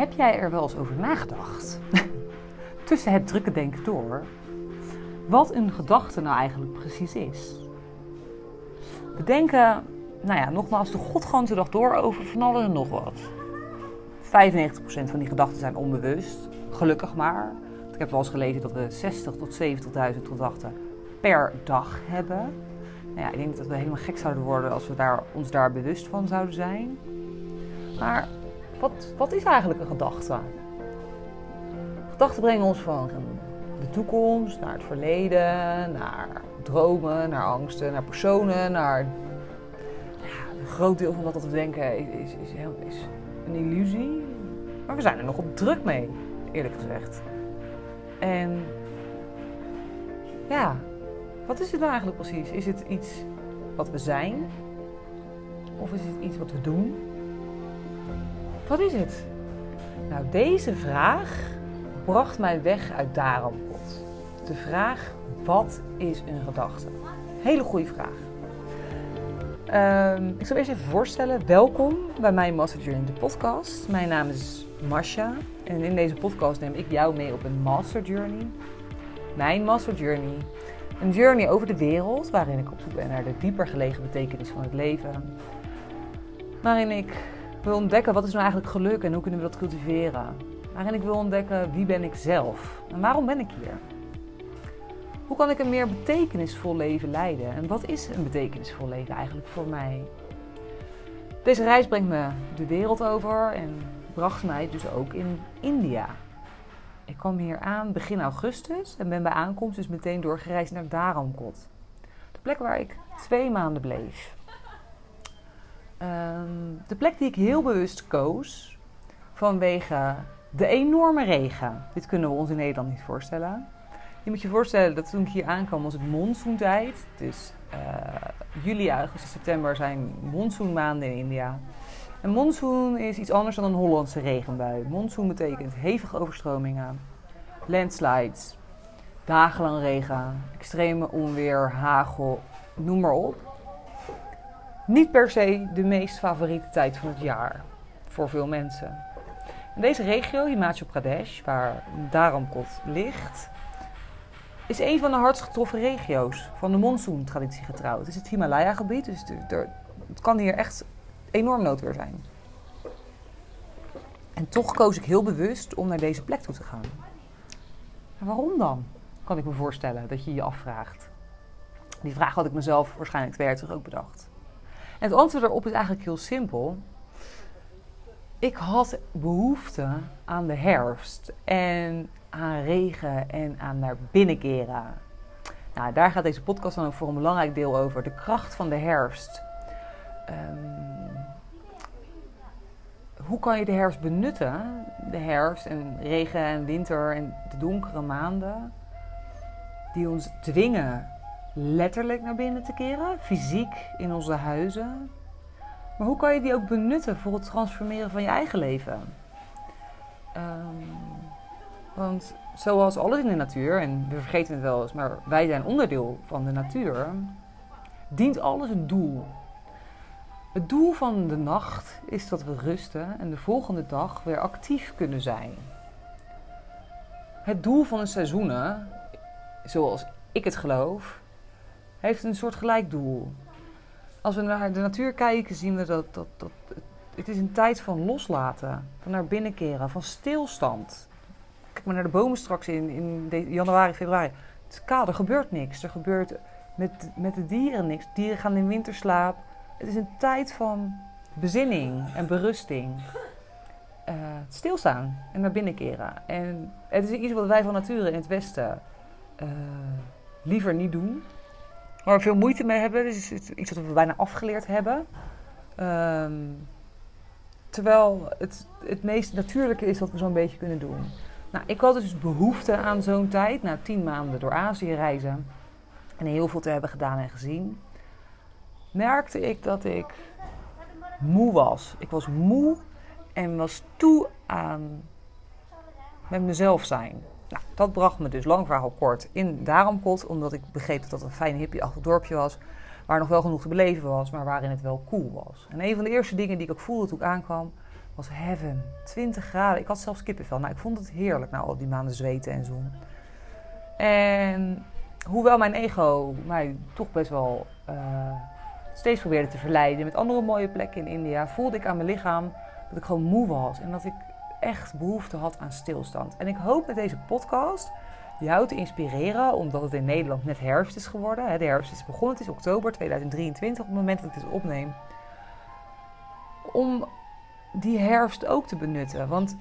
Heb jij er wel eens over nagedacht? Tussen het drukke denken door. Wat een gedachte nou eigenlijk precies is. We denken, nou ja, nogmaals, de godganse dag door over van alles en nog wat. 95% van die gedachten zijn onbewust. Gelukkig maar. Ik heb wel eens gelezen dat we 60 tot 70.000 gedachten per dag hebben. Nou ja, ik denk dat we helemaal gek zouden worden als we daar, ons daar bewust van zouden zijn. Maar wat, wat is eigenlijk een gedachte? Gedachten brengen ons van de toekomst naar het verleden, naar dromen, naar angsten, naar personen, naar. Ja, een groot deel van wat we denken is, is, is, een illusie. Maar we zijn er nogal druk mee, eerlijk gezegd. En ja, wat is het nou eigenlijk precies? Is het iets wat we zijn? Of is het iets wat we doen? Wat is het? Nou, deze vraag bracht mij weg uit Daarompot. De vraag, wat is een gedachte? Hele goede vraag. Um, ik zal eerst even voorstellen. Welkom bij mijn Master Journey, de podcast. Mijn naam is Masha en in deze podcast neem ik jou mee op een Master Journey. Mijn Master Journey. Een journey over de wereld waarin ik op zoek ben naar de dieper gelegen betekenis van het leven. Waarin ik wil ontdekken wat is nou eigenlijk geluk en hoe kunnen we dat cultiveren. Waarin ik wil ontdekken wie ben ik zelf en waarom ben ik hier. Hoe kan ik een meer betekenisvol leven leiden? En wat is een betekenisvol leven eigenlijk voor mij? Deze reis brengt me de wereld over en bracht mij dus ook in India. Ik kwam hier aan begin augustus en ben bij aankomst dus meteen doorgereisd naar Dharamkot. De plek waar ik twee maanden bleef. Ehm, de plek die ik heel bewust koos vanwege de enorme regen. Dit kunnen we ons in Nederland niet voorstellen. Je moet je voorstellen dat toen ik hier aankwam was het monsoontijd. Dus uh, juli, augustus, september zijn monsoonmaanden in India. En monsoon is iets anders dan een Hollandse regenbui. Monsoon betekent hevige overstromingen, landslides, dagenlang regen, extreme onweer, hagel, noem maar op. Niet per se de meest favoriete tijd van het jaar voor veel mensen. Deze regio, Himachal Pradesh, waar Dharamkot ligt, is een van de hardst getroffen regio's van de monsoon-traditie getrouwd. Het is het Himalaya-gebied, dus het kan hier echt enorm noodweer zijn. En toch koos ik heel bewust om naar deze plek toe te gaan. waarom dan? Kan ik me voorstellen dat je je afvraagt. Die vraag had ik mezelf waarschijnlijk twee jaar terug ook bedacht. Het antwoord erop is eigenlijk heel simpel. Ik had behoefte aan de herfst en aan regen en aan naar binnen keren. Nou, daar gaat deze podcast dan ook voor een belangrijk deel over. De kracht van de herfst. Um, hoe kan je de herfst benutten? De herfst en regen en winter en de donkere maanden. Die ons dwingen letterlijk naar binnen te keren, fysiek in onze huizen. Maar hoe kan je die ook benutten voor het transformeren van je eigen leven? Um, want zoals alles in de natuur, en we vergeten het wel eens, maar wij zijn onderdeel van de natuur, dient alles een doel. Het doel van de nacht is dat we rusten en de volgende dag weer actief kunnen zijn. Het doel van de seizoenen, zoals ik het geloof, heeft een soort gelijk doel. Als we naar de natuur kijken, zien we dat, dat, dat het is een tijd van loslaten, van naar binnen keren, van stilstand. Kijk maar naar de bomen straks in, in januari, februari. Het is kaal, er gebeurt niks. Er gebeurt met, met de dieren niks. Dieren gaan in winterslaap. Het is een tijd van bezinning en berusting. Uh, stilstaan en naar binnen keren. En het is iets wat wij van nature in het Westen uh, liever niet doen. Waar we veel moeite mee hebben. Het is iets wat we bijna afgeleerd hebben. Um, terwijl het, het meest natuurlijke is wat we zo'n beetje kunnen doen. Nou, ik had dus behoefte aan zo'n tijd, na tien maanden door Azië reizen en heel veel te hebben gedaan en gezien, merkte ik dat ik moe was. Ik was moe en was toe aan met mezelf zijn. Nou, dat bracht me dus lang verhaal kort in Daaromkot, omdat ik begreep dat het een fijn hippie-achtig dorpje was, waar nog wel genoeg te beleven was, maar waarin het wel cool was. En een van de eerste dingen die ik ook voelde toen ik aankwam, was heaven. 20 graden. Ik had zelfs kippenvel. Nou, ik vond het heerlijk na al die maanden zweten en zon. En hoewel mijn ego mij toch best wel uh, steeds probeerde te verleiden met andere mooie plekken in India, voelde ik aan mijn lichaam dat ik gewoon moe was en dat ik echt behoefte had aan stilstand. En ik hoop met deze podcast jou te inspireren, omdat het in Nederland net herfst is geworden. De herfst is begonnen, het is oktober 2023 op het moment dat ik dit opneem. Om die herfst ook te benutten. Want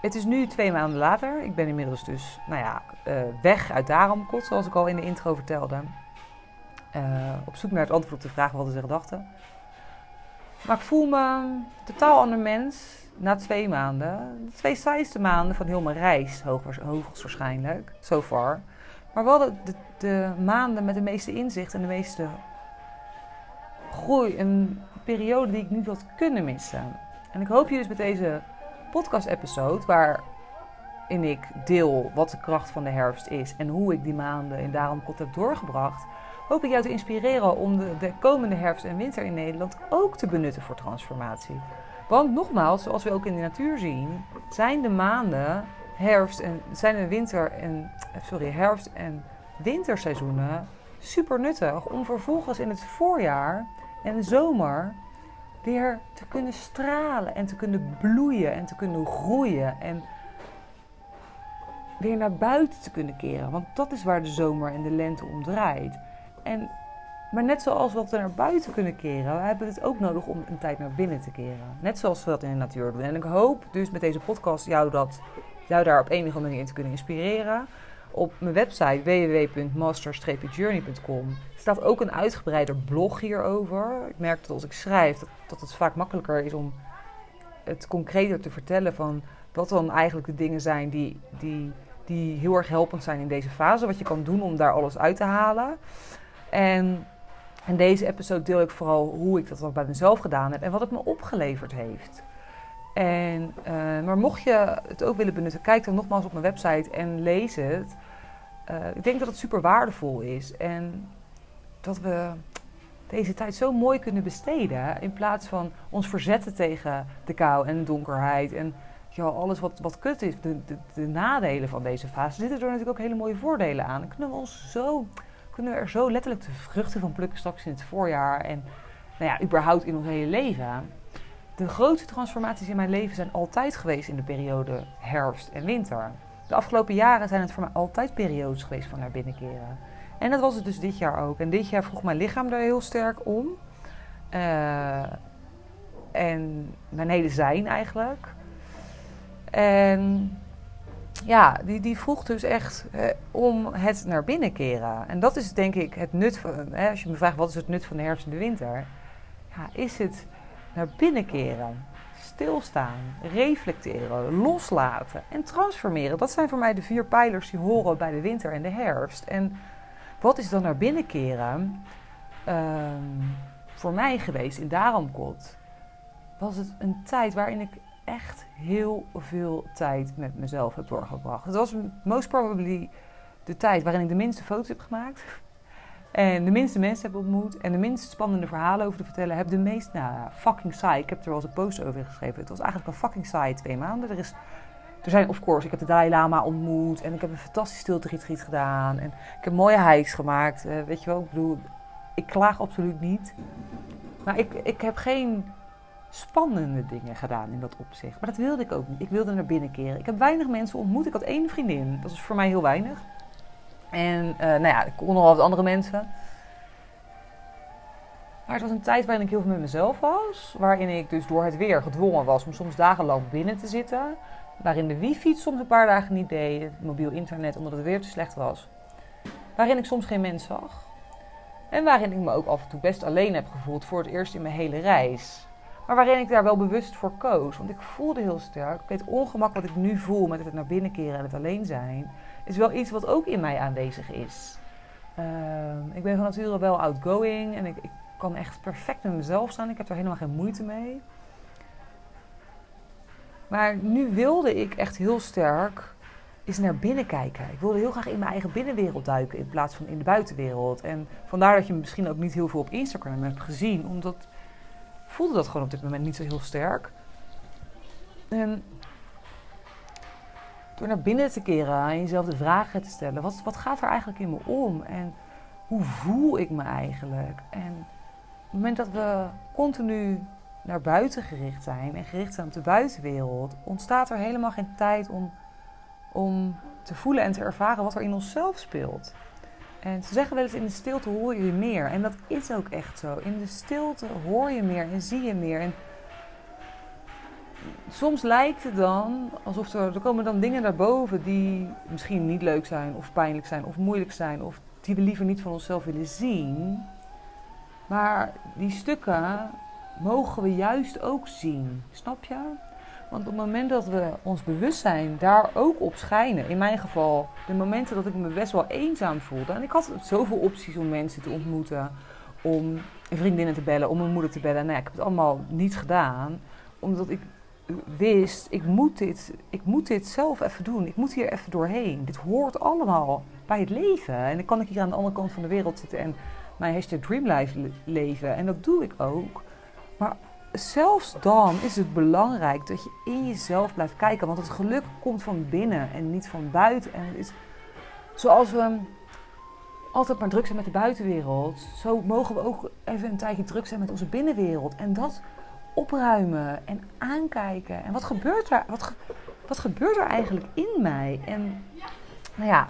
het is nu twee maanden later. Ik ben inmiddels dus nou ja, uh, weg uit Daaramkot, zoals ik al in de intro vertelde. Uh, op zoek naar het antwoord op de vraag wat ze gedachten. Maar ik voel me totaal ander mens na twee maanden. De twee saaiste maanden van heel mijn reis, hoogstwaarschijnlijk, so far. Maar wel de, de, de, maanden met de meeste inzicht en de meeste groei. Een periode die ik niet had kunnen missen. En ik hoop je dus met deze podcast-episode, waarin ik deel wat de kracht van de herfst is en hoe ik die maanden in Daarom Kot heb doorgebracht, hoop ik jou te inspireren om de, de, komende herfst en winter in Nederland ook te benutten voor transformatie. Want nogmaals, zoals we ook in de natuur zien, zijn de maanden herfst en zijn de winter en sorry, herfst en winterseizoenen super nuttig om vervolgens in het voorjaar en zomer weer te kunnen stralen en te kunnen bloeien en te kunnen groeien en weer naar buiten te kunnen keren. Want dat is waar de zomer en de lente om draait. En, maar net zoals we naar buiten kunnen keren, we hebben het ook nodig om een tijd naar binnen te keren. Net zoals we dat in de natuur doen. En ik hoop dus met deze podcast jou, dat, jou daar op enige manier in te kunnen inspireren. Op mijn website www.master-journey.com staat ook een uitgebreider blog hierover. Ik merk dat als ik schrijf, dat, dat het vaak makkelijker is om het concreter te vertellen van wat dan eigenlijk de dingen zijn die, die, die heel erg helpend zijn in deze fase. Wat je kan doen om daar alles uit te halen. En in deze episode deel ik vooral hoe ik dat ook bij mezelf gedaan heb en wat het me opgeleverd heeft. En, uh, maar mocht je het ook willen benutten, kijk dan nogmaals op mijn website en lees het. Uh, ik denk dat het super waardevol is. En dat we deze tijd zo mooi kunnen besteden. In plaats van ons verzetten tegen de kou en donkerheid. En ja, alles wat, wat kut is, de, de, de nadelen van deze fase. Zitten er natuurlijk ook hele mooie voordelen aan. Dan kunnen we, ons zo, kunnen er zo letterlijk de vruchten van plukken straks in het voorjaar. En nou ja, überhaupt in ons hele leven. De grootste transformaties in mijn leven zijn altijd geweest in de periode herfst en winter. De afgelopen jaren zijn het voor mij altijd periodes geweest van naar binnen keren. En dat was het dus dit jaar ook. En dit jaar vroeg mijn lichaam daar heel sterk om. Uh, en mijn hele zijn eigenlijk. En ja, die, die vroeg dus echt eh, om het naar binnen keren. En dat is denk ik het nut van, als je me vraagt wat is het nut van de herfst en de winter. Ja, is het naar binnen keren. Stilstaan, reflecteren, loslaten en transformeren. Dat zijn voor mij de vier pijlers die horen bij de winter en de herfst. En wat is dan naar binnen keren? Ehm, voor mij geweest in Daaromkot was het een tijd waarin ik echt heel veel tijd met mezelf heb doorgebracht. Het was most probably de tijd waarin ik de minste foto's heb gemaakt. En de minste mensen heb ontmoet. En de minst spannende verhalen over te vertellen heb. De meest, nou, fucking saai. Ik heb er wel eens een post over geschreven. Het was eigenlijk een fucking saai twee maanden. Er is er zijn, of course, ik heb de Dalai Lama ontmoet en ik heb een fantastisch stilte gedaan. En ik heb mooie hikes gemaakt. Uh, weet je wel, ik bedoel, ik klaag absoluut niet. Maar ik, ik heb geen spannende dingen gedaan in dat opzicht. Maar dat wilde ik ook niet. Ik wilde naar binnen keren. Ik heb weinig mensen ontmoet. Ik had één vriendin. Dat is voor mij heel weinig. En uh, nou ja, ik kon nog wat andere mensen. Maar het was een tijd waarin ik heel veel met mezelf was. Waarin ik dus door het weer gedwongen was om soms dagenlang binnen te zitten. Waarin de wifi soms een paar dagen niet deed, mobiel internet, omdat het weer te slecht was. Waarin ik soms geen mens zag. En waarin ik me ook af en toe best alleen heb gevoeld voor het eerst in mijn hele reis. Maar waarin ik daar wel bewust voor koos. Want ik voelde heel sterk. Het ongemak wat ik nu voel met het naar binnen keren en het alleen zijn. Is wel iets wat ook in mij aanwezig is. Uh, ik ben van nature wel outgoing. En ik, ik kan echt perfect met mezelf staan. Ik heb er helemaal geen moeite mee. Maar nu wilde ik echt heel sterk eens naar binnen kijken. Ik wilde heel graag in mijn eigen binnenwereld duiken in plaats van in de buitenwereld. En vandaar dat je misschien ook niet heel veel op Instagram hebt gezien, omdat voelde dat gewoon op dit moment niet zo heel sterk. En door naar binnen te keren en jezelf de vragen te stellen: wat, wat gaat er eigenlijk in me om? En hoe voel ik me eigenlijk? En op het moment dat we continu naar buiten gericht zijn en gericht zijn op de buitenwereld, ontstaat er helemaal geen tijd om, om te voelen en te ervaren wat er in onszelf speelt. En ze zeggen wel eens in de stilte hoor je meer. En dat is ook echt zo. In de stilte hoor je meer en zie je meer. En soms lijkt het dan alsof er, er komen dan dingen naar boven die misschien niet leuk zijn, of pijnlijk zijn, of moeilijk zijn, of die we liever niet van onszelf willen zien. Maar die stukken mogen we juist ook zien. Snap je? Want op het moment dat we ons bewustzijn daar ook op schijnen, in mijn geval, de momenten dat ik me best wel eenzaam voelde. En ik had zoveel opties om mensen te ontmoeten, om vriendinnen te bellen, om mijn moeder te bellen. Nee, ik heb het allemaal niet gedaan, omdat ik wist, ik moet, dit, ik moet dit zelf even doen. Ik moet hier even doorheen. Dit hoort allemaal bij het leven. En dan kan ik hier aan de andere kant van de wereld zitten en mijn hashtag Dreamlife leven. En dat doe ik ook. Maar zelfs dan is het belangrijk dat je in jezelf blijft kijken. Want het geluk komt van binnen en niet van buiten. En het is zoals we altijd maar druk zijn met de buitenwereld. Zo mogen we ook even een tijdje druk zijn met onze binnenwereld. En dat opruimen en aankijken. En wat gebeurt er, wat, wat gebeurt er eigenlijk in mij? En nou ja,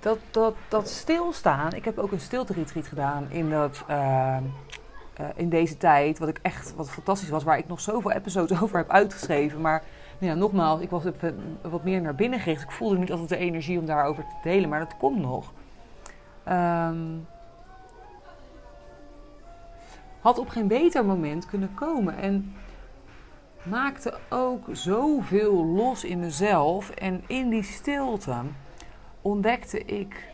dat, dat, dat stilstaan. Ik heb ook een stilte retreat gedaan in dat. Uh, uh, in deze tijd, wat ik echt wat fantastisch was, waar ik nog zoveel episodes over heb uitgeschreven. Maar nou ja, nogmaals, ik was wat meer naar binnen gericht. Ik voelde niet altijd de energie om daarover te delen, maar dat komt nog. Um, had op geen beter moment kunnen komen. En maakte ook zoveel los in mezelf. En in die stilte ontdekte ik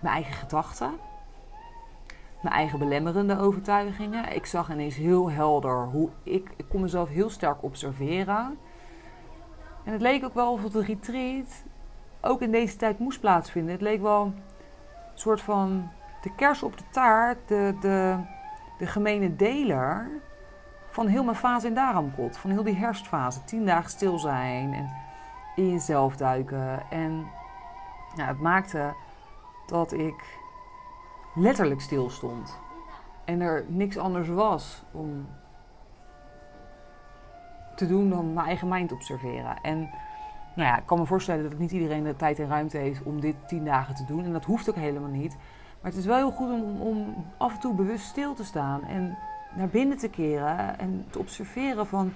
mijn eigen gedachten mijn eigen belemmerende overtuigingen. Ik zag ineens heel helder hoe ik, ik kon mezelf heel sterk observeren. En het leek ook wel of het retreat ook in deze tijd moest plaatsvinden. Het leek wel een soort van de kers op de taart, de, de, de gemene deler van heel mijn fase in Daramkot. Van heel die herfstfase. Tien dagen stil zijn en in jezelf duiken. En ja, het maakte dat ik letterlijk stil stond. En er niks anders was om te doen dan mijn eigen mind observeren. En nou ja, ik kan me voorstellen dat niet iedereen de tijd en ruimte heeft om dit tien dagen te doen. En dat hoeft ook helemaal niet. Maar het is wel heel goed om, om af en toe bewust stil te staan en naar binnen te keren en te observeren van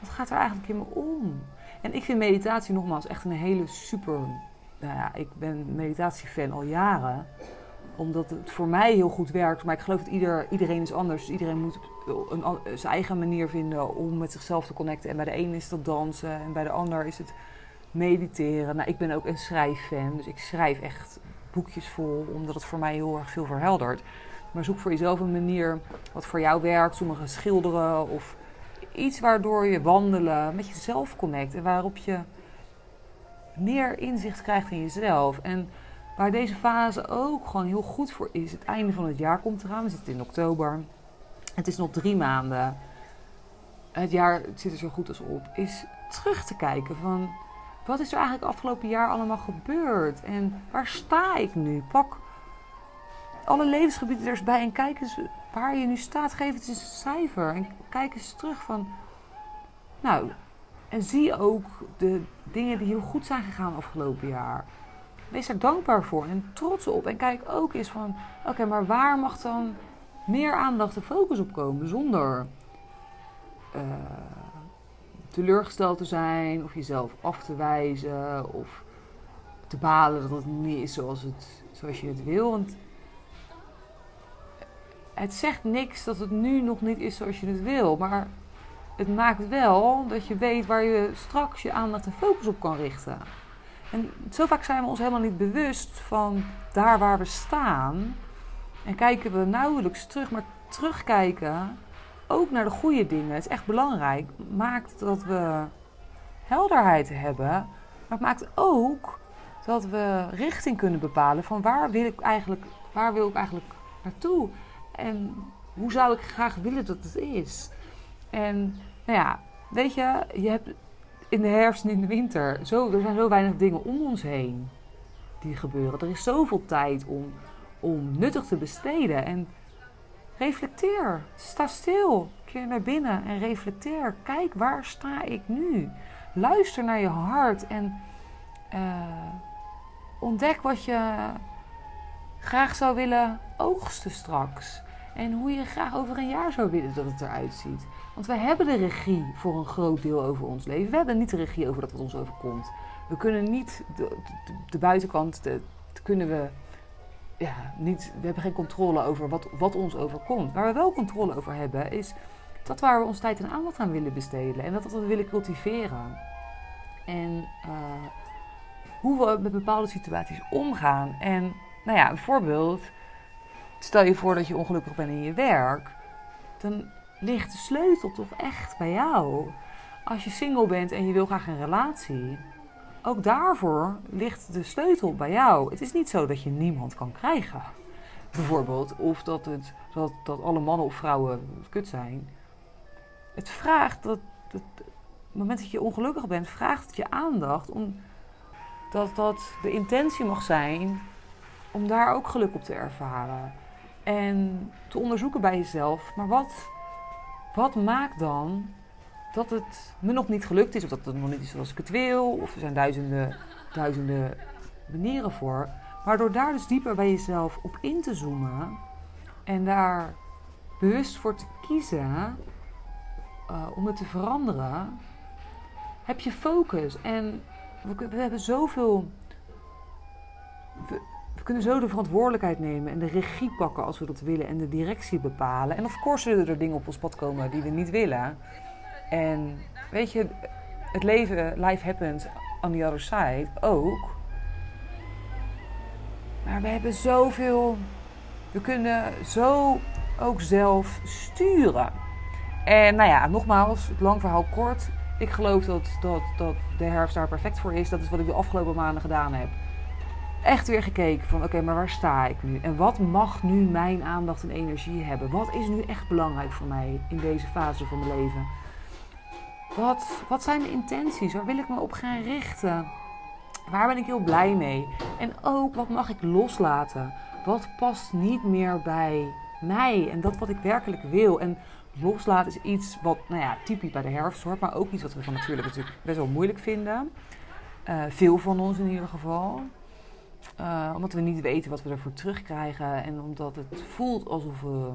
wat gaat er eigenlijk in me om? En ik vind meditatie nogmaals echt een hele super nou ja, ik ben meditatiefan al jaren. Omdat het voor mij heel goed werkt. Maar ik geloof dat ieder, iedereen is anders. Dus iedereen moet een, zijn eigen manier vinden om met zichzelf te connecten. En bij de een is dat dansen. En bij de ander is het mediteren. Nou, ik ben ook een schrijffan. Dus ik schrijf echt boekjes vol. Omdat het voor mij heel erg veel verheldert. Maar zoek voor jezelf een manier wat voor jou werkt. Sommige schilderen of iets waardoor je wandelen met jezelf connect. En waarop je meer inzicht krijgt in jezelf. En waar deze fase ook gewoon heel goed voor is. Het einde van het jaar komt eraan. We zitten in oktober. Het is nog drie maanden. Het jaar zit er zo goed als op. Is terug te kijken van... Wat is er eigenlijk afgelopen jaar allemaal gebeurd? En waar sta ik nu? Pak alle levensgebieden er eens bij en kijk eens waar je nu staat. Geef het eens een cijfer. En kijk eens terug van... Nou, en zie ook de dingen die heel goed zijn gegaan afgelopen jaar. Wees er dankbaar voor en trots op. En kijk ook eens van, oké, maar waar mag dan meer aandacht en focus op komen zonder uh, teleurgesteld te zijn of jezelf af te wijzen of te balen dat het niet is zoals, het, zoals je het wil. Want het zegt niks dat het nu nog niet is zoals je het wil, maar het maakt wel dat je weet waar je straks je aandacht en focus op kan richten. En zo vaak zijn we ons helemaal niet bewust van daar waar we staan. En kijken we nauwelijks terug, maar terugkijken ook naar de goede dingen. Het is echt belangrijk. Maakt dat we helderheid hebben. Maar het maakt ook dat we richting kunnen bepalen van waar wil ik eigenlijk, waar wil ik eigenlijk naartoe? En hoe zou ik graag willen dat het is? En nou ja, weet je, je hebt in de herfst en in de winter, zo, er zijn zo weinig dingen om ons heen die gebeuren. Er is zoveel tijd om, om nuttig te besteden. En reflecteer. Sta stil. Keer naar binnen en reflecteer. Kijk, waar sta ik nu? Luister naar je hart en uh, ontdek wat je graag zou willen oogsten straks. En hoe je graag over een jaar zou willen dat het eruit ziet. Want wij hebben de regie voor een groot deel over ons leven. We hebben niet de regie over dat wat ons overkomt. We kunnen niet de, de, buitenkant, de, kunnen we ja, niet, we hebben geen controle over wat, wat ons overkomt. Waar we wel controle over hebben, is dat waar we ons tijd en aandacht aan willen besteden. En dat dat we willen cultiveren. En uh, hoe we met bepaalde situaties omgaan. En nou ja, een voorbeeld. Stel je voor dat je ongelukkig bent in je werk. Dan ligt de sleutel toch echt bij jou. Als je single bent en je wil graag een relatie, ook daarvoor ligt de sleutel bij jou. Het is niet zo dat je niemand kan krijgen, bijvoorbeeld, of dat, het, dat, dat alle mannen of vrouwen kut zijn. Het vraagt dat, dat het moment dat je ongelukkig bent, vraagt je aandacht om dat dat de intentie mag zijn om daar ook geluk op te ervaren. En te onderzoeken bij jezelf, maar wat wat maakt dan dat het me nog niet gelukt is, of dat het nog niet is zoals ik het wil, of er zijn duizenden, duizenden manieren voor. Maar door daar dus dieper bij jezelf op in te zoomen en daar bewust voor te kiezen uh, om het te veranderen, heb je focus. En we, hebben zoveel. We kunnen zo de verantwoordelijkheid nemen en de regie pakken als we dat willen en de directie bepalen. En of course zullen er dingen op ons pad komen die we niet willen. En weet je, het leven, life happens on the other side ook. Maar we hebben zoveel, we kunnen zo ook zelf sturen. En nou ja, nogmaals, lang verhaal kort. Ik geloof dat, dat, dat de herfst daar perfect voor is. Dat is wat ik de afgelopen maanden gedaan heb echt weer gekeken van oké, maar waar sta ik nu? En wat mag nu mijn aandacht en energie hebben? Wat is nu echt belangrijk voor mij in deze fase van mijn leven? Wat, wat zijn de intenties? Waar wil ik me op gaan richten? Waar ben ik heel blij mee? En ook, wat mag ik loslaten? Wat past niet meer bij mij en dat wat ik werkelijk wil? En loslaten is iets wat, nou ja, typisch bij de herfst hoort, maar ook iets wat we van natuurlijk natuurlijk best wel moeilijk vinden. Uh, veel van ons in ieder geval. Uh, omdat we niet weten wat we ervoor terugkrijgen. En omdat het voelt alsof we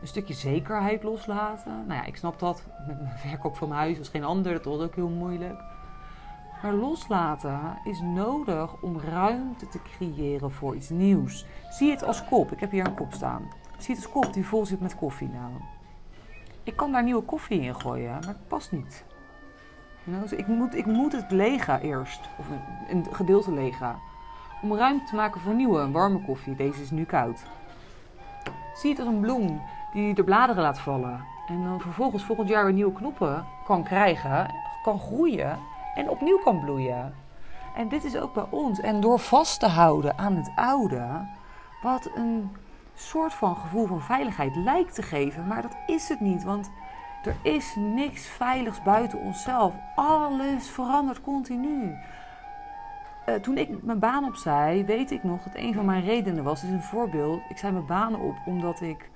een stukje zekerheid loslaten. Nou ja, ik snap dat. Met mijn werk ook van mijn huis als geen ander. Dat was ook heel moeilijk. Maar loslaten is nodig om ruimte te creëren voor iets nieuws. Zie het als kop. Ik heb hier een kop staan. Zie het als kop die vol zit met koffie. Nou, ik kan daar nieuwe koffie in gooien, maar het past niet. dus ik, moet, ik moet het legen eerst. Of een, een gedeelte legen om ruimte te maken voor nieuwe, warme koffie. Deze is nu koud. Zie het als een bloem die de bladeren laat vallen. En dan vervolgens volgend jaar weer nieuwe knoppen kan krijgen, kan groeien en opnieuw kan bloeien. En dit is ook bij ons. En door vast te houden aan het oude, wat een soort van gevoel van veiligheid lijkt te geven, maar dat is het niet. Want er is niks veiligs buiten onszelf. Alles verandert continu. Eh, toen ik mijn baan opzij, weet ik nog dat een van mijn redenen was, is een voorbeeld. Ik zei mijn baan op omdat ik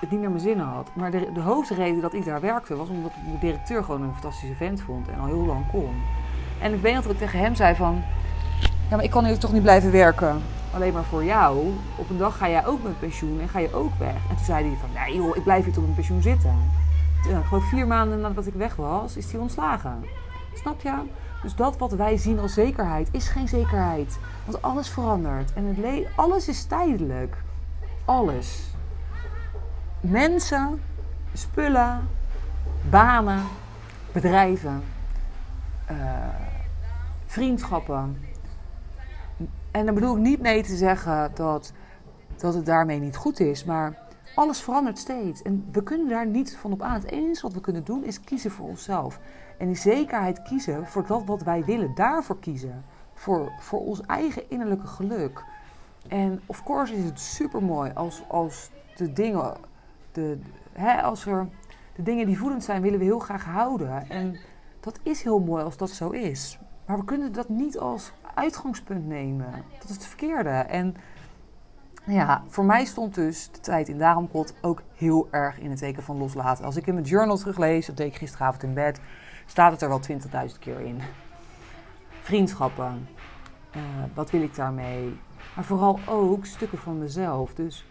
het niet naar mijn zin had. Maar de, de hoofdreden dat ik daar werkte was omdat de directeur gewoon een fantastische vent vond en al heel lang kon. En ik weet dat ik tegen hem zei van, ja maar ik kan nu toch niet blijven werken alleen maar voor jou. Op een dag ga jij ook met pensioen en ga je ook weg. En toen zei hij van, nee joh, ik blijf hier tot mijn pensioen zitten. Ja, gewoon vier maanden nadat ik weg was, is hij ontslagen. Snap je? Dus dat wat wij zien als zekerheid is geen zekerheid. Want alles verandert. En het alles is tijdelijk. Alles. Mensen, spullen, banen, bedrijven, uh, vriendschappen. En dan bedoel ik niet mee te zeggen dat, dat het daarmee niet goed is. Maar alles verandert steeds. En we kunnen daar niet van op aan. Het enige wat we kunnen doen is kiezen voor onszelf. En die zekerheid kiezen voor dat wat wij willen. Daarvoor kiezen. Voor, voor ons eigen innerlijke geluk. En of course is het super mooi als, als de dingen. De, hè, als er de dingen die voedend zijn, willen we heel graag houden. En dat is heel mooi als dat zo is. Maar we kunnen dat niet als uitgangspunt nemen. Dat is het verkeerde. En ja, voor mij stond dus de tijd in Daarom Kot ook heel erg in het teken van loslaten. Als ik in mijn journal teruglees, dat deed ik gisteravond in bed, staat het er wel 20.000 keer in. Vriendschappen. Uh, wat wil ik daarmee? Maar vooral ook stukken van mezelf. Dus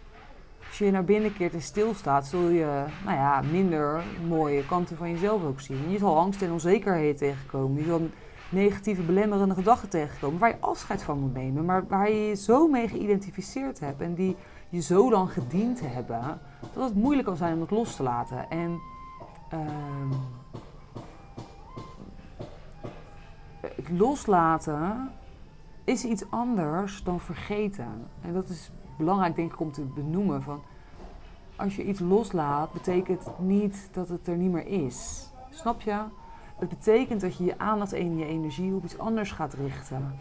als je naar binnen keert en stilstaat, zul je nou ja, minder mooie kanten van jezelf ook zien. Je zal angst en onzekerheid tegenkomen. Je zal negatieve belemmerende gedachten tegenkomen waar je afscheid van moet nemen, maar waar je je zo mee geïdentificeerd hebt en die je zo dan gediend hebben, dat het moeilijk kan zijn om het los te laten. En het loslaten is iets anders dan vergeten. En dat is belangrijk, denk ik, om te benoemen. Van, als je iets loslaat, betekent niet dat het er niet meer is. Snap je? Het betekent dat je je aandacht en je energie op iets anders gaat richten.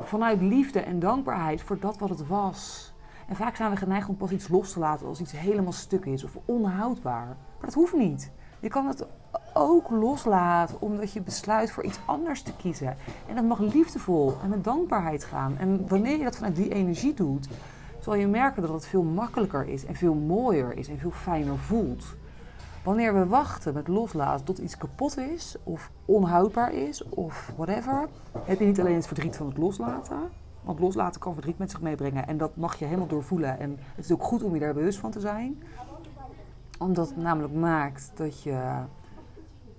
Vanuit liefde en dankbaarheid voor dat wat het was. En vaak zijn we geneigd om pas iets los te laten als iets helemaal stuk is of onhoudbaar. Maar dat hoeft niet. Je kan het ook loslaten omdat je besluit voor iets anders te kiezen. En dat mag liefdevol en met dankbaarheid gaan. En wanneer je dat vanuit die energie doet, zal je merken dat het veel makkelijker is en veel mooier is en veel fijner voelt. Wanneer we wachten met loslaten tot iets kapot is, of onhoudbaar is, of whatever, heb je niet alleen het verdriet van het loslaten. Want loslaten kan verdriet met zich meebrengen en dat mag je helemaal doorvoelen. En het is ook goed om je daar bewust van te zijn. Omdat het namelijk maakt dat je,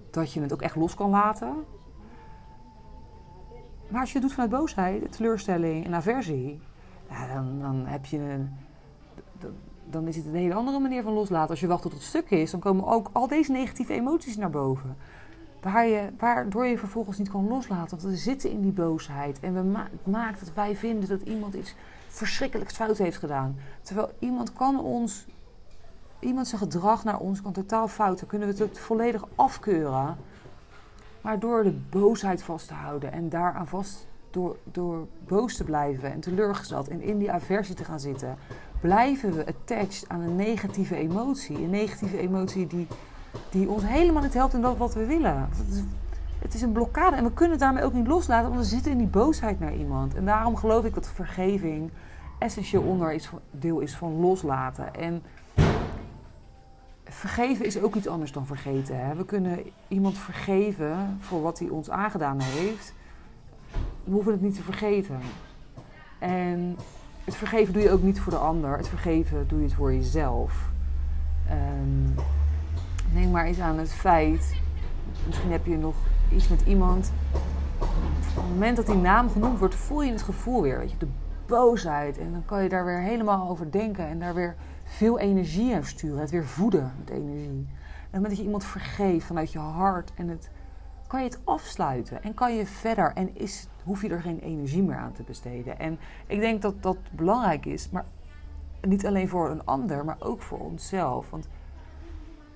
dat je het ook echt los kan laten. Maar als je het doet vanuit boosheid, teleurstelling en aversie, dan, dan heb je een dan is het een hele andere manier van loslaten. Als je wacht tot het stuk is, dan komen ook al deze negatieve emoties naar boven. Waar je, waardoor je vervolgens niet kan loslaten. Want we zitten in die boosheid. En we ma het maakt dat wij vinden dat iemand iets verschrikkelijks fout heeft gedaan. Terwijl iemand kan ons, iemand zijn gedrag naar ons kan totaal fout. Dan kunnen we het volledig afkeuren. Maar door de boosheid vast te houden en daaraan vast door, door boos te blijven en teleurgesteld en in die aversie te gaan zitten, blijven we attached aan een negatieve emotie. Een negatieve emotie die, die ons helemaal niet helpt in dat wat we willen. Het is, het is een blokkade en we kunnen het daarmee ook niet loslaten, want we zitten in die boosheid naar iemand. En daarom geloof ik dat vergeving essentieel onderdeel is van loslaten. En vergeven is ook iets anders dan vergeten. Hè? We kunnen iemand vergeven voor wat hij ons aangedaan heeft. We hoeven het niet te vergeten. En het vergeven doe je ook niet voor de ander. Het vergeven doe je het voor jezelf. Um, denk maar eens aan het feit. Misschien heb je nog iets met iemand. Op het moment dat die naam genoemd wordt, voel je het gevoel weer. Weet je, de boosheid. En dan kan je daar weer helemaal over denken. En daar weer veel energie aan sturen. Het weer voeden met energie. En op het moment dat je iemand vergeeft vanuit je hart. En het, kan je het afsluiten. En kan je verder. En is hoef je er geen energie meer aan te besteden. En ik denk dat dat belangrijk is, maar niet alleen voor een ander, maar ook voor onszelf. Want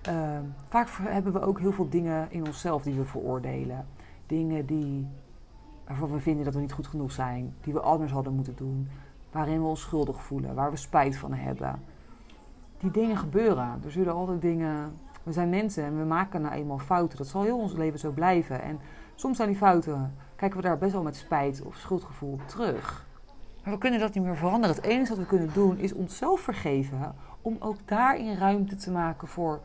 uh, vaak hebben we ook heel veel dingen in onszelf die we veroordelen. Dingen die, waarvan we vinden dat we niet goed genoeg zijn, die we anders hadden moeten doen, waarin we ons schuldig voelen, waar we spijt van hebben. Die dingen gebeuren. Er zullen altijd dingen. We zijn mensen en we maken nou eenmaal fouten. Dat zal heel ons leven zo blijven. En soms zijn die fouten kijken we daar best wel met spijt of schuldgevoel terug. Maar we kunnen dat niet meer veranderen. Het enige wat we kunnen doen is onszelf vergeven om ook daarin ruimte te maken voor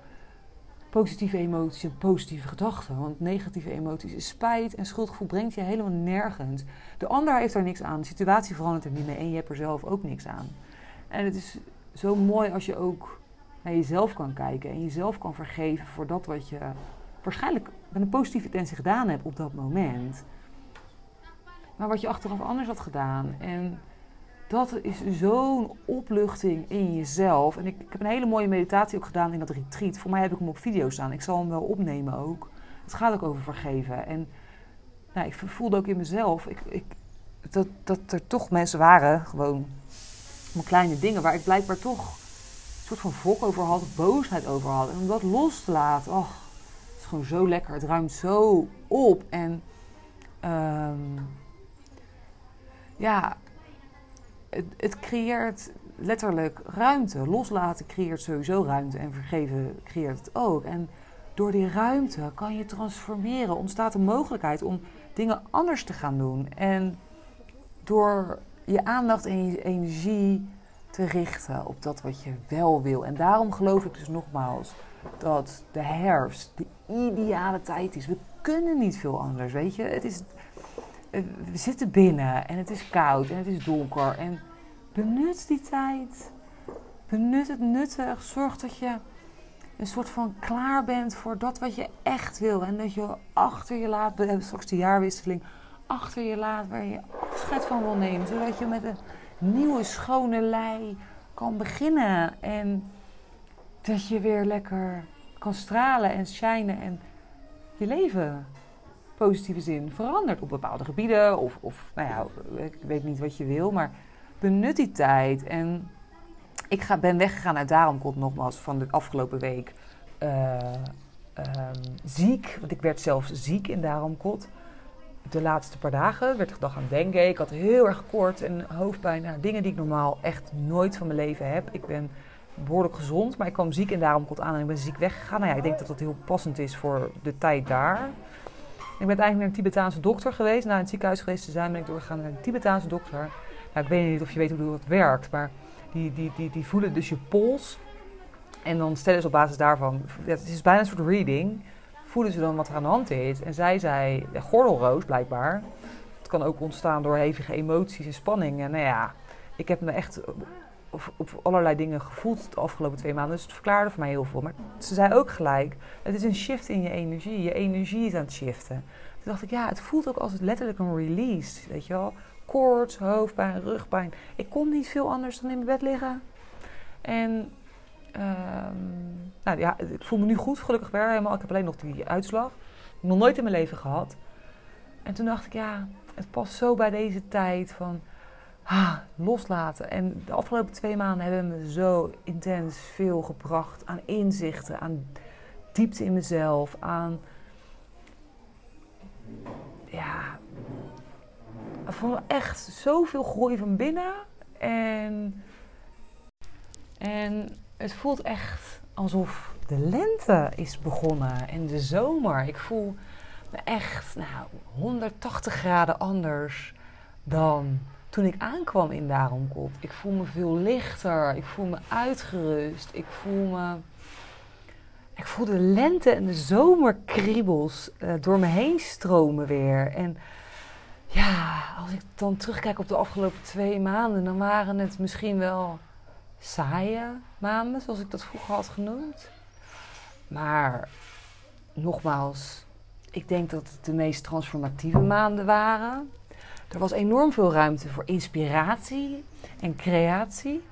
positieve emoties en positieve gedachten. Want negatieve emoties is spijt en schuldgevoel brengt je helemaal nergens. De ander heeft daar niks aan, de situatie verandert er niet mee en je hebt er zelf ook niks aan. En het is zo mooi als je ook naar jezelf kan kijken en jezelf kan vergeven voor dat wat je waarschijnlijk met een positieve intentie gedaan hebt op dat moment wat je achteraf anders had gedaan. En dat is zo'n opluchting in jezelf. En ik, heb een hele mooie meditatie ook gedaan in dat retreat. Voor mij heb ik hem op video staan. Ik zal hem wel opnemen ook. Het gaat ook over vergeven. En nou, ik voelde ook in mezelf ik, ik, dat, dat er toch mensen waren, gewoon mijn kleine dingen, waar ik blijkbaar toch een soort van volk over had, boosheid over had. En om dat los te laten, oh, het is gewoon zo lekker. Het ruimt zo op. En um, ja, het, het, creëert letterlijk ruimte. Loslaten creëert sowieso ruimte en vergeven creëert het ook. En door die ruimte kan je transformeren. Ontstaat de mogelijkheid om dingen anders te gaan doen. En door je aandacht en je energie te richten op dat wat je wel wil. En daarom geloof ik dus nogmaals dat de herfst de ideale tijd is. We kunnen niet veel anders, weet je. Het is, we zitten binnen en het is koud en het is donker. En benut die tijd. Benut het nuttig. Zorg dat je een soort van klaar bent voor dat wat je echt wil. En dat je achter je laat, we hebben straks de jaarwisseling, achter je laat waar je afscheid van wil nemen. Zodat je met een nieuwe schone lei kan beginnen. En dat je weer lekker kan stralen en shinen en je leven positieve zin verandert op bepaalde gebieden. Of, of nou ja, ik weet niet wat je wil, maar benut die tijd. En ik ga, ben weggegaan uit Daaromkot nogmaals van de afgelopen week. Uh, ziek, want ik werd zelfs ziek in Daaromkot. De laatste paar dagen werd ik gedacht aan denken. Ik had heel erg kort en hoofdpijn. Dingen die ik normaal echt nooit van mijn leven heb. Ik ben behoorlijk gezond, maar ik kwam ziek in Daaromkot aan en ik ben ziek weggegaan. Nou ja, ik denk dat dat heel passend is voor de tijd daar. Ik ben eigenlijk naar een Tibetaanse dokter geweest. Na het ziekenhuis geweest te zijn, ben ik doorgegaan naar een Tibetaanse dokter. Nou, ik weet niet of je weet hoe dat werkt, maar die, die, die, die voelen dus je pols. En dan stellen ze op basis daarvan, het is bijna een soort reading, voelen ze dan wat er aan de hand is. En zij zei, gordelroos blijkbaar, het kan ook ontstaan door hevige emoties en spanningen. Nou ja, ik heb me echt op, allerlei dingen gevoeld de afgelopen twee maanden. Dus het verklaarde voor mij heel veel. Maar ze zei ook gelijk, het is een shift in je energie. Je energie is aan het shiften. Toen dacht ik, ja, het voelt ook als het letterlijk een release. Weet je wel? Koorts, hoofdpijn, rugpijn. Ik kon niet veel anders dan in mijn bed liggen. En um, nou ja, ik voel me nu goed, gelukkig weer helemaal. Ik heb alleen nog die uitslag. Nog nooit in mijn leven gehad. En toen dacht ik, ja, het past zo bij deze tijd van ah, loslaten. En de afgelopen twee maanden hebben me zo intens veel gebracht aan inzichten, aan diepte in mezelf, aan ja, voor echt zoveel groei van binnen. En, en het voelt echt alsof de lente is begonnen en de zomer. Ik voel me echt nou, 180 graden anders dan toen ik aankwam in Daaromkop. Ik voel me veel lichter. Ik voel me uitgerust. Ik voel me. Ik voel de lente en de zomerkriebels uh, door me heen stromen weer. En ja, als ik dan terugkijk op de afgelopen twee maanden, dan waren het misschien wel saaie maanden, zoals ik dat vroeger had genoemd. Maar nogmaals, ik denk dat het de meest transformatieve maanden waren. Er was enorm veel ruimte voor inspiratie en creatie.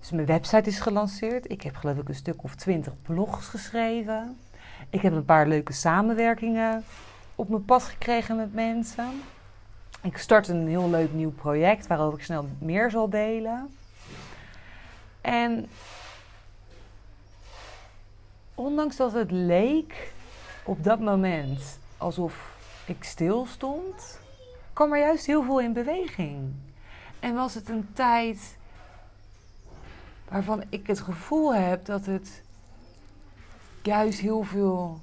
Dus mijn website is gelanceerd. Ik heb geloof ik een stuk of twintig blogs geschreven. Ik heb een paar leuke samenwerkingen op mijn pad gekregen met mensen. Ik start een heel leuk nieuw project waarover ik snel meer zal delen. En ondanks dat het leek op dat moment alsof ik stil stond, kwam er juist heel veel in beweging. En was het een tijd waarvan ik het gevoel heb dat het juist heel veel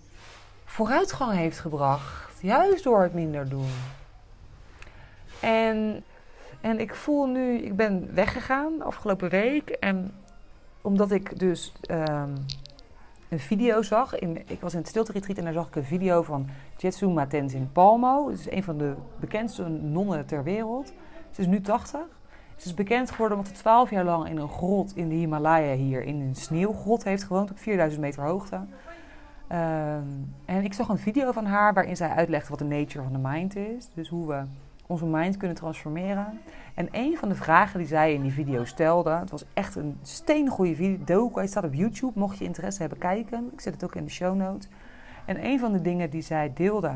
vooruitgang heeft gebracht. Juist door het minder doen. En, en ik voel nu, ik ben weggegaan afgelopen week. En omdat ik dus um, een video zag. In, ik was in het stilte retreat en daar zag ik een video van Jetsuma Tenzin Palmo. Het is een van de bekendste nonnen ter wereld. Ze is nu 80. Ze is bekend geworden omdat ze 12 jaar lang in een grot in de Himalaya hier, in een sneeuwgrot heeft gewoond op 4000 meter hoogte. Um, en ik zag een video van haar waarin zij uitlegde wat de nature van de mind is. Dus hoe we onze mind kunnen transformeren. En een van de vragen die zij in die video stelde, het was echt een steengoede video. Hij staat op YouTube, mocht je interesse hebben kijken. Ik zet het ook in de show notes. En een van de dingen die zij deelde,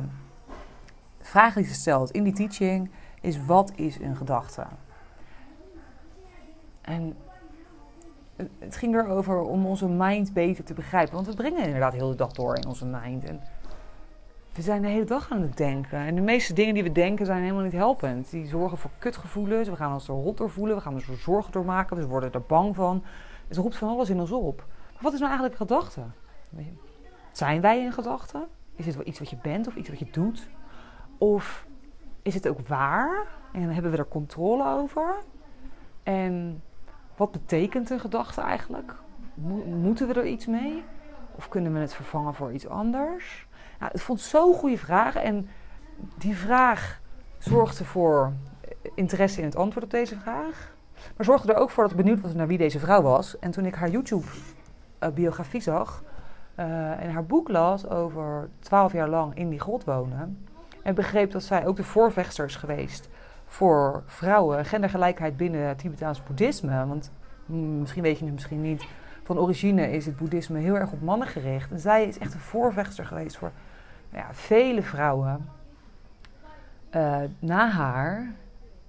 de vraag die ze stelt in die teaching, is wat is een gedachte? En het ging erover om onze mind beter te begrijpen. Want we brengen inderdaad heel de dag door in onze mind. En we zijn de hele dag aan het denken. En de meeste dingen die we denken zijn helemaal niet helpend. Die zorgen voor kutgevoelens. We gaan ons er rot door voelen. We gaan ons er zorgen door maken. We worden er bang van. Het roept van alles in ons op. Maar wat is nou eigenlijk gedachte? zijn wij in gedachten? Is het wel iets wat je bent of iets wat je doet? Of is het ook waar en hebben we er controle over? En wat betekent een gedachte eigenlijk? moeten we er iets mee? Of kunnen we het vervangen voor iets anders? Nou, ik vond zo'n goede vraag. En die vraag zorgde voor interesse in het antwoord op deze vraag. Maar zorgde er ook voor dat ik benieuwd was naar wie deze vrouw was. En toen ik haar YouTube-biografie zag uh, en haar boek las over twaalf jaar lang in die grot wonen. En begreep dat zij ook de voorvechter is geweest voor vrouwen, gendergelijkheid binnen het Tibetaans boeddhisme. Want mm, misschien weet je het misschien niet. Van origine is het boeddhisme heel erg op mannen gericht. En zij is echt een voorvechter geweest voor nou ja, vele vrouwen. Uh, na haar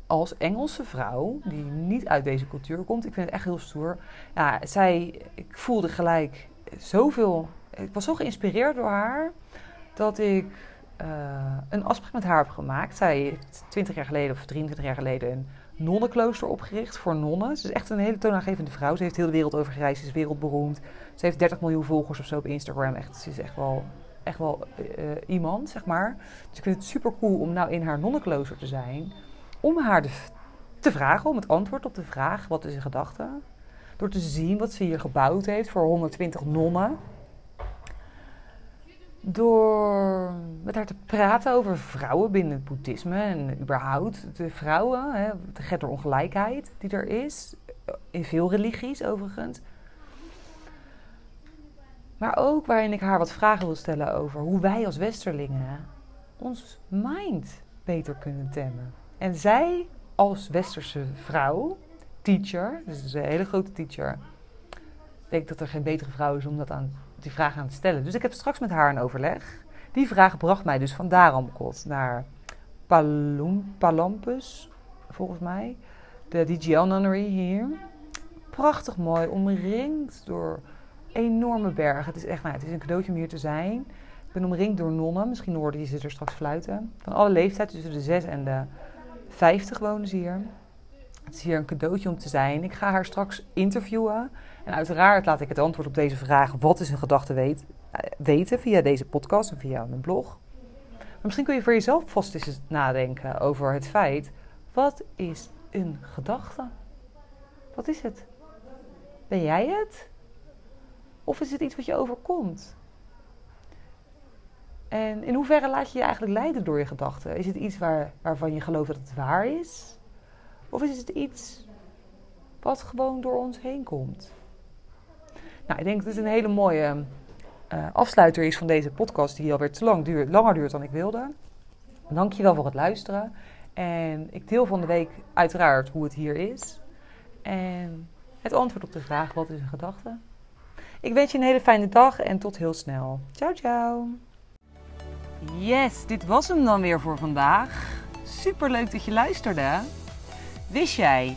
als Engelse vrouw, die niet uit deze cultuur komt. Ik vind het echt heel stoer. Ja, zij, ik voelde gelijk zoveel. Ik was zo geïnspireerd door haar dat ik uh, een afspraak met haar heb gemaakt. Zij heeft 20 jaar geleden of 23 jaar geleden een nonnenklooster opgericht voor nonnen. Ze is echt een hele toonaangevende vrouw. Ze heeft heel de wereld over gereisd, ze is wereldberoemd. Ze heeft 30 miljoen volgers of zo op Instagram. Echt, ze is echt wel, echt wel uh, iemand, zeg maar. Dus ik vind het super cool om nou in haar nonnenklooster te zijn. Om haar te vragen, om het antwoord op de vraag: wat is een gedachte? Door te zien wat ze hier gebouwd heeft voor 120 nonnen. Door met haar te praten over vrouwen binnen het boeddhisme en überhaupt de vrouwen, hè, de genderongelijkheid die er is. In veel religies overigens. Maar ook waarin ik haar wat vragen wil stellen over hoe wij als Westerlingen ons mind beter kunnen temmen. En zij als Westerse vrouw teacher, dus een hele grote teacher. Ik denk dat er geen betere vrouw is om dat aan, die vraag aan te stellen. Dus ik heb straks met haar een overleg. Die vraag bracht mij dus van Daramkot naar Palum, Palampus, volgens mij. De DGL Nunnery hier. Prachtig mooi, omringd door enorme bergen. Het is echt, nou, het is een cadeautje om hier te zijn. Ik ben omringd door nonnen. Misschien hoorde je ze er straks fluiten. Van alle leeftijden, tussen de 6 en de 50 wonen ze hier. Het is hier een cadeautje om te zijn. Ik ga haar straks interviewen. En uiteraard laat ik het antwoord op deze vraag: wat is een gedachte weet, eh, weten via deze podcast en via mijn blog. Maar misschien kun je voor jezelf vast eens nadenken over het feit: wat is een gedachte? Wat is het? Ben jij het? Of is het iets wat je overkomt? En in hoeverre laat je je eigenlijk leiden door je gedachten? Is het iets waar, waarvan je gelooft dat het waar is? Of is het iets wat gewoon door ons heen komt? Nou, ik denk dat het een hele mooie uh, afsluiter is van deze podcast, die alweer te lang duurt, langer duurt dan ik wilde. Dankjewel voor het luisteren. En ik deel van de week uiteraard hoe het hier is. En het antwoord op de vraag: wat is een gedachte? Ik wens je een hele fijne dag en tot heel snel. Ciao, ciao. Yes, dit was hem dan weer voor vandaag. Super leuk dat je luisterde. Wist jij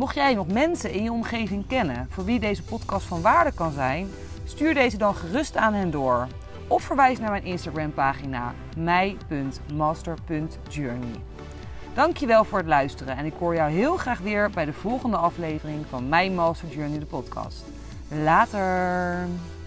Mocht jij nog mensen in je omgeving kennen voor wie deze podcast van waarde kan zijn, stuur deze dan gerust aan hen door. Of verwijs naar mijn Instagram pagina mij.master.journey. Dankjewel voor het luisteren en ik hoor jou heel graag weer bij de volgende aflevering van My Master Journey de podcast. Later!